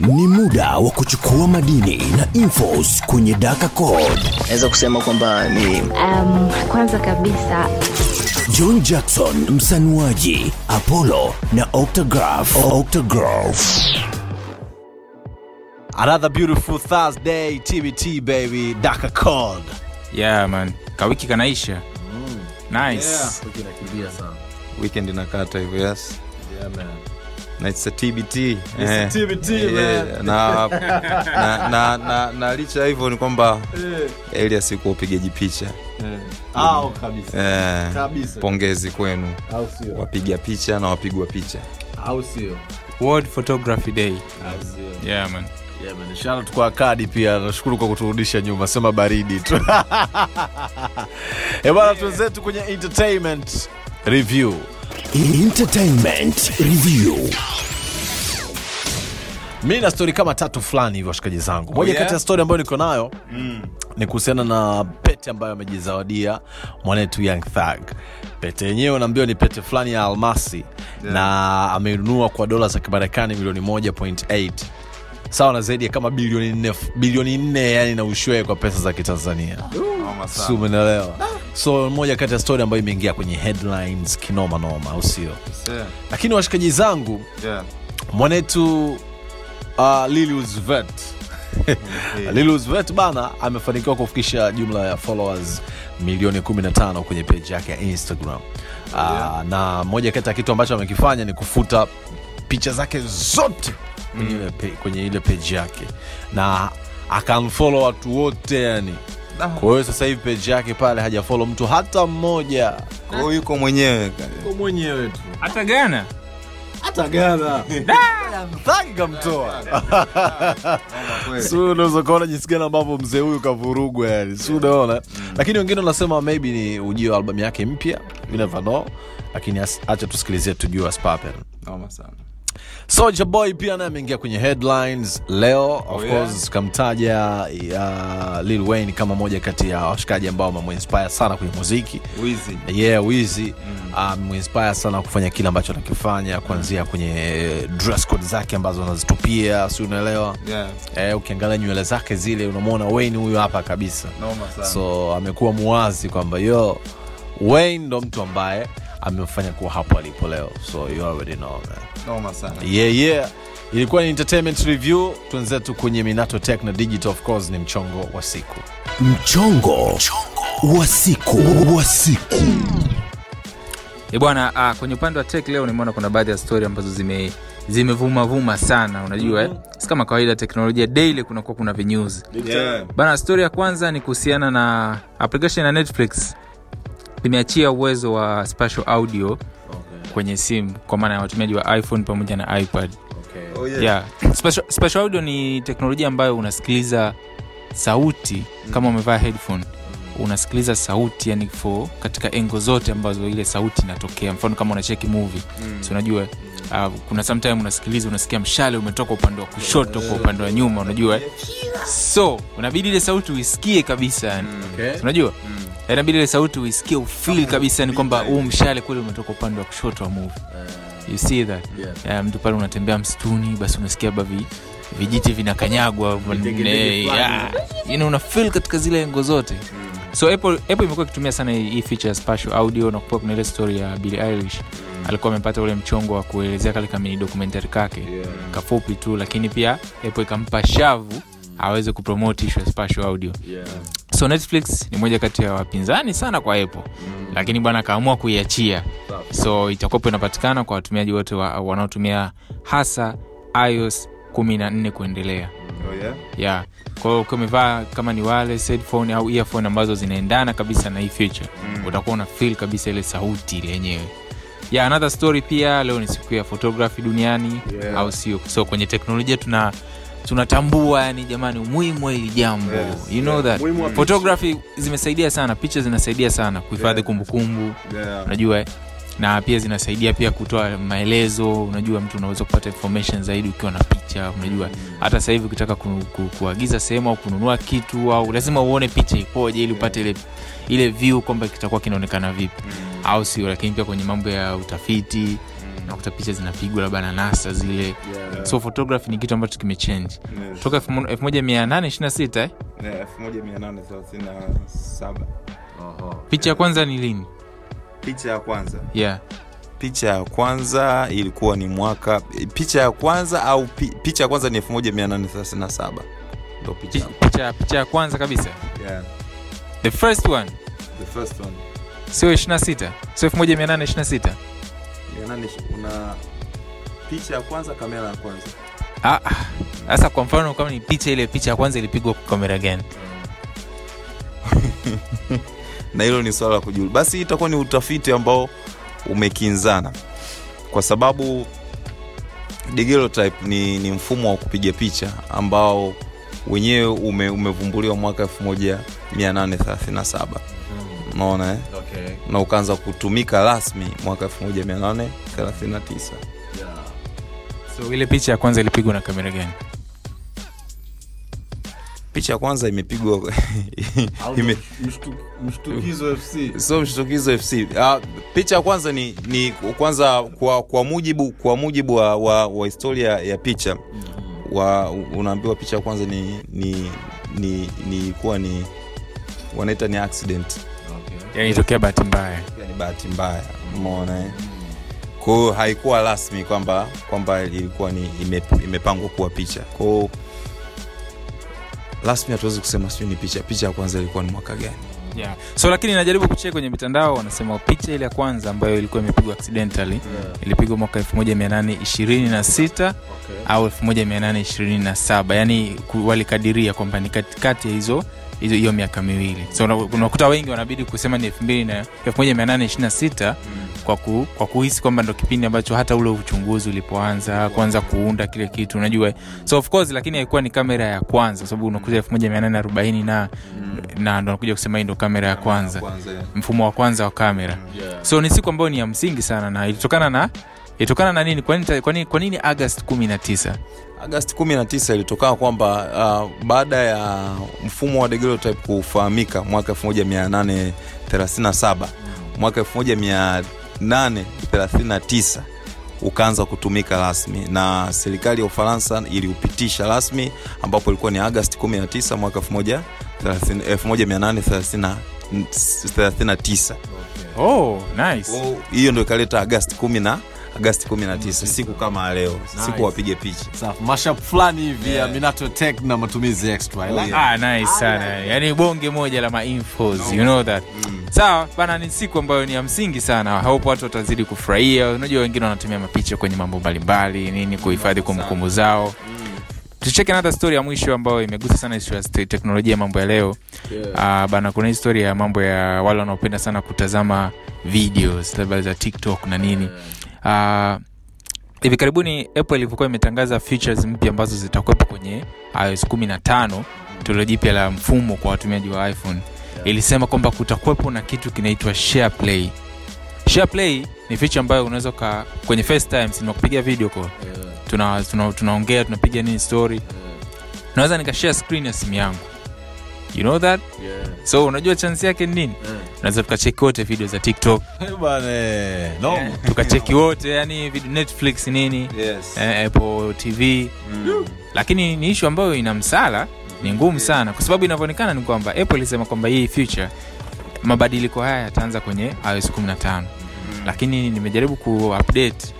Ni muda wa kuchukua madini na infos kwenye Daka Code. naweza kusema kwamba ni Um, kwanza kabisa John Jackson msanuaji, Apollo na Octograph. Octograph. Another beautiful Thursday, TBT baby, Daka Code. yeah man kawiki kanaisha nice weekend inakata hivyo yes eh, man. Na, na, na, na, na licha ya hivyo ni kwamba elias ikuwa upigaji picha. Kabisa. eh, Kabisa. pongezi kwenu. Wapiga picha na wapigwa picha. Au sio? world photography day. Yeah man. Yeah, man. Shout out kwa kadi pia. Nashukuru kwa kuturudisha nyuma. Sema baridi tu. Eh, bwana tuwenzetu kwenye entertainment review. Entertainment Review. Mi na stori kama tatu fulani hivyo washikaji zangu. Moja yeah? kati ya stori ambayo niko nayo ni kuhusiana na pete ambayo amejizawadia mwanetu young thug. Pete yenyewe unaambiwa ni pete fulani ya almasi na ameinunua kwa dola za kimarekani milioni 1.8 sawa na zaidi ya kama bilioni nne bilioni nne yani na ushwee kwa pesa za kitanzania. Si umenelewa so moja kati ya stori ambayo imeingia kwenye headlines kinomanoma au sio? Yeah, lakini washikaji zangu yeah. mwanetu uh, lilius vet lilius vet bana amefanikiwa kufikisha jumla ya followers milioni 15 kwenye page yake ya instagram. Uh, na moja kati ya kitu ambacho amekifanya ni kufuta picha zake zote kwenye, ile, pe- kwenye ile page yake. Na akamfollow watu wote yani. Kwa hiyo sasa hivi page yake pale hajafollow mtu hata mmoja. Kwa hiyo yuko mwenyewe mwenyewe tu. Hata gana hata gana thagi kamtoa si unaweza ukaona jinsi gani ambavyo mzee huyu kavurugwa yani. Si unaona? Lakini wengine wanasema maybe ni ujio wa albamu yake mpya you never know. Lakini acha tusikilizie tujue aspapen Noma sana. Soulja Boy pia naye ameingia kwenye headlines leo. Of yeah? course kamtaja Lil Wayne kama moja kati ya washikaji ambao wamemuinspire sana kwenye muziki. Wizi. yeah wizi. Amemuinspire sana kufanya kile ambacho anakifanya kuanzia kwenye dress code zake ambazo anazitupia si unaelewa? Yeah, eh, ukiangalia nywele zake zile unamwona Wayne huyu hapa kabisa. Noma sana. so amekuwa muwazi kwamba yo Wayne ndo mtu ambaye amemfanya kuwa hapo alipo leo so you already know man Noma sana. yeah, yeah. ilikuwa ni entertainment review twenzetu kwenye minato tech na digital of course ni mchongo wa siku Mchongo wa siku wa siku. e bwana uh, kwenye upande wa tech leo nimeona kuna baadhi ya stori ambazo zime zimevumavuma sana unajua eh? si kama kawaida teknolojia daily kunakuwa kuna vinews Yeah. bana stori ya kwanza ni kuhusiana na application ya netflix imeachia uwezo wa spatial audio kwenye simu kwa maana ya watumiaji wa iphone pamoja na ipad. Oh, yeah. yeah. Special, special audio ni teknolojia ambayo unasikiliza sauti kama umevaa headphone. Unasikiliza sauti yani for katika engo zote ambazo ile sauti inatokea. Mfano kama unacheki movie mm. si unajua uh, kuna sometime unasikiliza unasikia mshale umetoka upande wa kushoto kwa upande wa nyuma unajua? Eh? so unabidi ile sauti uisikie kabisa yani. Okay. Si unajua inabidi ile sauti uisikie ufil kabisa ni kwamba huu mshale kule umetoka upande wa kushoto wa movie. You see that? Yeah, mtu pale unatembea msituni basi unasikia bavi vijiti vinakanyagwa eh, yeah. you know, una feel katika zile engo zote. So apple, apple imekuwa ikitumia sana hii feature spatial audio na kupewa kuna ile story ya billy irish mm. alikuwa amepata ule mchongo wa kuelezea kale kamini dokumentari kake. Kafupi tu lakini pia apple ikampa shavu aweze kupromote issue ya spatial audio so netflix ni moja kati ya wapinzani sana kwa apple mm. lakini bwana akaamua kuiachia so itakopo inapatikana kwa watumiaji wote wa, wanaotumia hasa ios 14 kuendelea Oh, yeah? yeah kwao ukiwa umevaa kama ni wireless headphone au earphone ambazo zinaendana kabisa na hii feature mm. utakuwa una feel kabisa ile sauti ile yenyewe yeah, another story pia leo ni siku ya photography duniani Yeah. au sio so kwenye teknolojia tuna tunatambua yani jamani umuhimu wa hili jambo. Yes, you know that. Photography zimesaidia sana picha zinasaidia sana kuhifadhi Yeah. kumbukumbu. Yeah. unajua na pia zinasaidia pia kutoa maelezo. Unajua mtu unaweza kupata information zaidi ukiwa na picha. Unajua hata sasa hivi ukitaka ku, ku, kuagiza sehemu au kununua kitu au lazima uone picha ipoje ili upate ile ile view kwamba kitakuwa kinaonekana vipi. Au sio lakini pia kwenye mambo ya utafiti unakuta picha zinapigwa labda na nasa zile. Yeah. so photography ni kitu ambacho kimechange. Yes. toka 1826 eh? Yeah, 1837 picha ya kwanza ni lini? Picha ya kwanza. Yeah. Picha ya kwanza ilikuwa ni mwaka picha ya kwanza au pi, picha ya kwanza ni 1837 ndo picha picha picha ya kwanza kabisa? Yeah, the first one? The first one. Sio 26 sio 1826 Shi- una picha ya kwanza kamera ya kwanza? Ah, ah. sasa kwa mfano kama ni picha ile picha ya kwanza ilipigwa kwa kamera gani? Na hilo ni swala la kujua basi itakuwa ni utafiti ambao umekinzana kwa sababu daguerreotype ni, ni mfumo wa kupiga picha ambao wenyewe ume, umevumbuliwa mwaka 1837 unaona eh? Na ukaanza kutumika rasmi mwaka 1839 so ile picha ya kwanza ilipigwa na kamera gani? Picha ya kwanza imepigwa ime, mshtukizo fc sio mshtukizo fc uh, picha ya kwanza ni, ni kwanza kwa, kwa mujibu kwa mujibu wa, wa, wa historia ya picha wa unaambiwa picha ya kwanza ni ni ni ni kuwa ni wanaita ni accident yani itokea bahati mbaya. Ni bahati mbaya umeona eh? kwa hiyo haikuwa rasmi kwamba kwamba ilikuwa ni ime, imepangwa kuwa picha. Kwao rasmi hatuwezi kusema sijui ni picha. Picha ya kwanza ilikuwa ni mwaka gani? Yeah. so lakini najaribu kuchea kwenye mitandao wanasema picha ile ya kwanza ambayo ilikuwa imepigwa accidentally ilipigwa mwaka 1826 au 1827 yani walikadiria kwamba ni katikati ya hizo hiyo miaka miwili. So unakuta wengi wanabidi kusema ni 2000 na 1826 kwa, ku, kwa kuhisi kwamba ndo kipindi ambacho hata ule uchunguzi ulipoanza kuanza kuunda kile kitu unajua. So of course lakini haikuwa ni kamera ya kwanza kwa sababu unakuja 1840 na na ndo nakuja kusema hii ndo kamera ya kwanza. mfumo wa kwanza wa kamera. So ni siku ambayo ni ya msingi sana na ilitokana na ilitokana na nini? Kwa nini, kwa nini, kwa nini agast 19 agasti 19 ilitokana kwamba uh, baada ya mfumo wa daguerreotype kufahamika mwaka 1837 mwaka 1839 ukaanza kutumika rasmi na serikali ya ufaransa iliupitisha rasmi ambapo ilikuwa ni agasti 19 mwaka 1830 1839 oh nice. Hiyo ndo ikaleta agasti 10 na agasti 19 siku kama leo nice. siku wapige picha safu mashap fulani hivi yeah. ya minato tech na matumizi extra oh, yeah. ah nice ah, sana yeah. yani bonge moja la mainfos no. you know that mm. sawa bana ni siku ambayo ni ya msingi sana haupo watu watazidi kufurahia unajua wengine wanatumia mapicha kwenye mambo mbalimbali nini kuhifadhi kumbukumbu zao tucheke hata story ya mwisho ambayo imegusa sana historia ya teknolojia ya mambo ya leo yeah. uh, bana kuna historia ya mambo ya wale wanaopenda sana kutazama videos labda za tiktok na nini uh, hivi karibuni apple ilivyokuwa imetangaza features mpya ambazo zitakuwepo kwenye ios 15 toleo jipya la mfumo kwa watumiaji wa iphone. Ilisema kwamba kutakuwepo na kitu kinaitwa share play. Share play ni feature ambayo unaweza ka kwenye facetime video call tuna tuna- tunaongea tunapiga nini story. Naweza nikashare screen ya simu yangu you know that? So unajua chance yake ni nini? Unaweza tukacheki wote video za tiktok. No. yeah. tukacheki wote yani video netflix nini yes. eh, apple tv lakini ni ishu ambayo ina msala ni ngumu sana. Kwa sababu inavyoonekana ni kwamba apple ilisema kwamba hii future mabadiliko haya yataanza kwenye ios 15 lakini nimejaribu kuupdate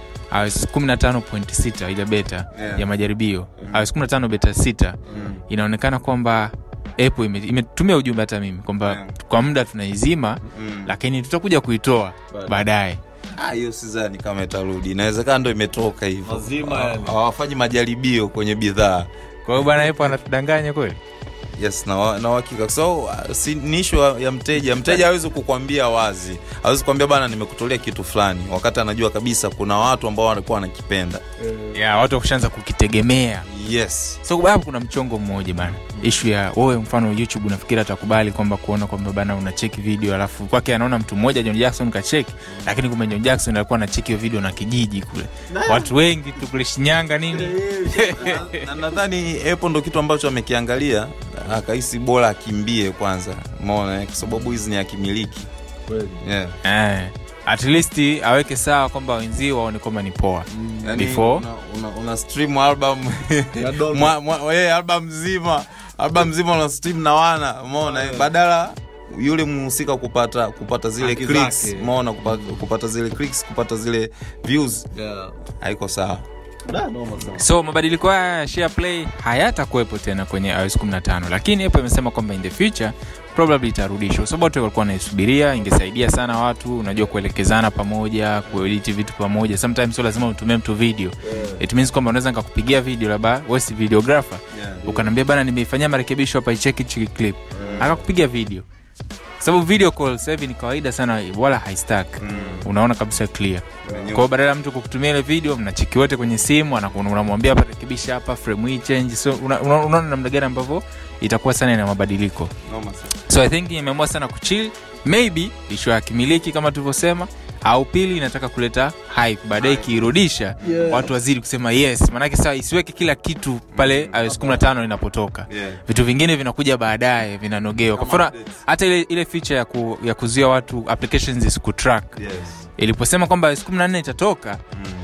ios 15.6 ile beta Yeah. ya majaribio. Ios 15 beta 6 inaonekana kwamba apple ime- imetumia ujumbe hata mimi kwamba Yeah. kwa muda tunaizima lakini tutakuja kuitoa baadaye. Ah, hiyo sizani kama itarudi. Inawezekana ndo imetoka hivyo. Lazima yani. hawafanyi majaribio kwenye bidhaa. Kwa hiyo bwana apple anatudanganya kweli? Yes na na uhakika. So uh, si, ni ishu ya ya mteja. Mteja hawezi kukwambia wazi. Hawezi kukwambia bana nimekutolea kitu fulani. Wakati anajua kabisa kuna watu ambao walikuwa wanakipenda. Yeah, watu wakushaanza kukitegemea. Yes. So hapo kuna mchongo mmoja bana ishu ya wewe mfano youtube unafikiri atakubali kwamba kuona kwamba bana unacheki video alafu kwake anaona mtu mmoja john jackson kacheki lakini kumbe john jackson alikuwa anacheki hiyo video na kijiji kule. Watu wengi tu kule shinyanga nini? Na nadhani apple ndo kitu ambacho amekiangalia akahisi bora akimbie kwanza umeona eh, kwa sababu hizi ni akimiliki yeah. Eh. at least aweke sawa kwamba wenzie waone kwamba ni poa. Yani Before. una, una, una stream album. Mwa, mwa, yeah, album mzima album mzima una stream na wana umeona? Yeah. badala yule mhusika kupata kupata zile Haki clicks umeona? Kupata, kupata zile clicks kupata zile views. Yeah. haiko sawa. Da, noma so mabadiliko haya ya share play hayatakuwepo tena kwenye iOS 15 lakini Apple imesema kwamba in the future probably itarudishwa. Sababu watu walikuwa wanaisubiria ingesaidia sana watu unajua kuelekezana pamoja kuedit vitu pamoja. Sometimes sio lazima utumie mtu video. It means kwamba unaweza nikakupigia video labda wewe si videographer. Ukaniambia bana nimeifanyia marekebisho hapa icheki chiki clip. Akakupiga video. Sababu video call sasa hivi ni kawaida sana wala haistak unaona kabisa clear. Yeah. Kwao badala ya mtu kukutumia ile video mnacheki wote kwenye simu unamwambia hapa rekebisha hapa frame hii change. So una- una- unaona namna gani ambavyo itakuwa sana ina mabadiliko. Sana. So i think imeamua sana kuchill. Maybe ishu ya kimiliki kama tulivyosema au pili inataka kuleta hype. Baadaye ikiirudisha Yeah. watu wazidi kusema yes. Maanake saa isiweke kila kitu pale iOS 15 inapotoka. Yeah. vitu vingine vinakuja baadaye vinanogewa. Kwa mfano hata ile, ile feature ya, ku, ya kuzuia watu applications isikutrack Yes. iliposema kwamba iOS 14 itatoka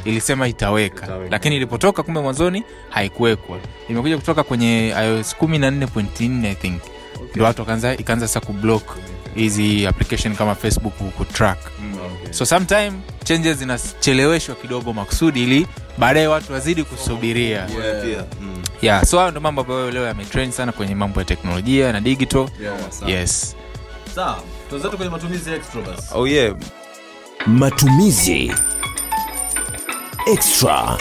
ilisema itaweka, Itaweka. lakini ilipotoka kumbe mwanzoni haikuwekwa. Imekuja kutoka kwenye iOS 14.4 I think ndio watu wakaanza ikaanza sasa kublock hizi application kama facebook kutrack so sometime changes zinacheleweshwa kidogo makusudi ili baadaye watu wazidi kusubiria Yeah, Yeah. Mm. yeah, so hayo ndo mambo ambayo leo yametrain sana kwenye mambo ya teknolojia na digital yes Sawa, tuanzetu kwenye matumizi extra basi. Oh yeah. Matumizi extra.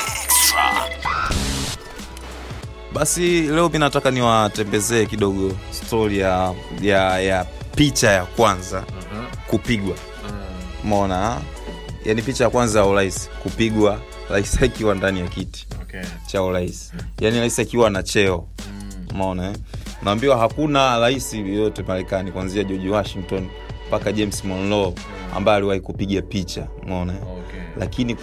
basi leo mi nataka niwatembezee kidogo stori ya, ya, ya picha ya kwanza kupigwa. Mona yani picha ya kwanza ya urais kupigwa rais akiwa ndani ya kiti Okay. cha urais. Yani rais akiwa na cheo. Mona eh? naambiwa hakuna rais yoyote marekani kuanzia george washington mpaka james monroe ambaye aliwahi kupiga picha. Mona eh? Okay. lakini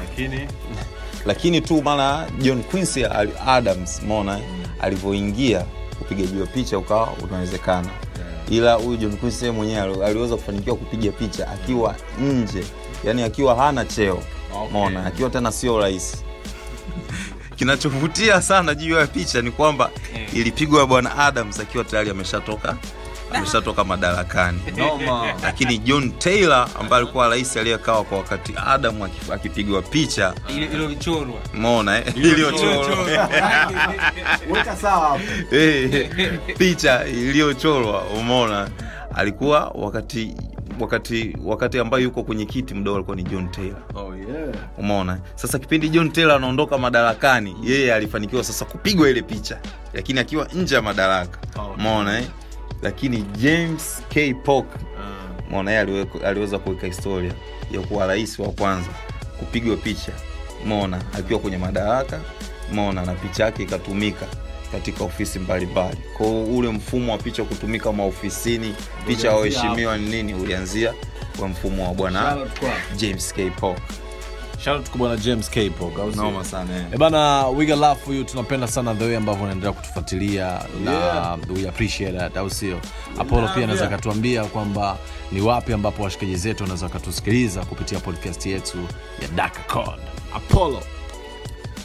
Lakini lakini tu maana john quincy adams mona alivyoingia upigaji wa picha ukawa unawezekana. Ila huyu john quincy mwenyewe aliweza kufanikiwa kupiga picha akiwa nje yani akiwa hana cheo Okay. mona akiwa tena sio rahisi. Kinachovutia sana juu ya picha ni kwamba ilipigwa bwana adams akiwa tayari ameshatoka ameshatoka madarakani noma. lakini john taylor ambaye alikuwa rais aliyekawa kwa wakati adam akipigwa picha eh? iliyochorwa Weka sawa. Eh, picha iliyochorwa umeona alikuwa wakati wakati wakati ambayo yuko kwenye kiti mdogo alikuwa ni john taylor Oh yeah. umeona sasa kipindi john taylor anaondoka madarakani yeye alifanikiwa sasa kupigwa ile picha lakini akiwa nje ya madaraka Okay. umeona eh? Lakini james k. Polk umeona yeye aliweza kuweka historia ya kuwa rais wa kwanza kupigwa picha. Mona akiwa kwenye madaraka mona na picha yake ikatumika katika ofisi mbalimbali. Kwao ule mfumo wa picha kutumika maofisini picha ya waheshimiwa ni nini? Ulianzia kwa mfumo wa bwana james k. Polk shout out kwa bwana James K Polk. au noma sana eh. Bana we got love for you tunapenda sana the way ambavyo unaendelea kutufuatilia na Yeah. we appreciate that au sio apollo pia anaweza akatuambia kwamba ni wapi ambapo washikaji zetu wanaweza wakatusikiliza kupitia podcast yetu ya Dark Code apollo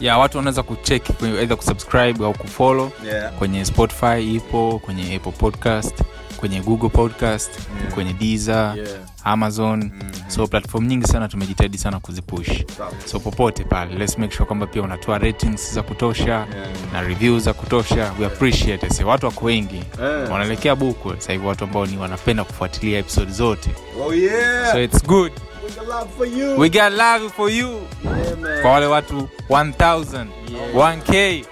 ya watu wanaweza kucheki either kusubscribe au kufollow Yeah. kwenye spotify ipo kwenye apple podcast kwenye google podcast yeah. kwenye diza yeah. amazon mm-hmm. so platform nyingi sana tumejitahidi sana kuzipush so popote pale let's make sure kwamba pia unatoa ratings za kutosha yeah. na review za kutosha we appreciate se watu wako wengi yeah. wanaelekea buku sahivi watu ambao ni wanapenda kufuatilia episode zote oh, yeah. so it's good We got love for you. Kwa wale watu 1000 1k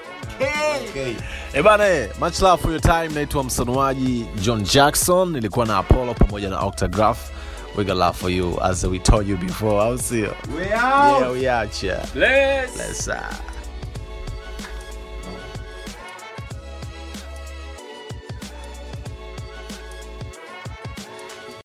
Eh Ebane, eh, much love for your time. Naitwa msanuaji John Jackson, nilikuwa na Apollo pamoja na octograph We got love for you as we told you before. I'll see you. We out. Yeah, we out. Yeah. Let's. Let's. Uh... Ah.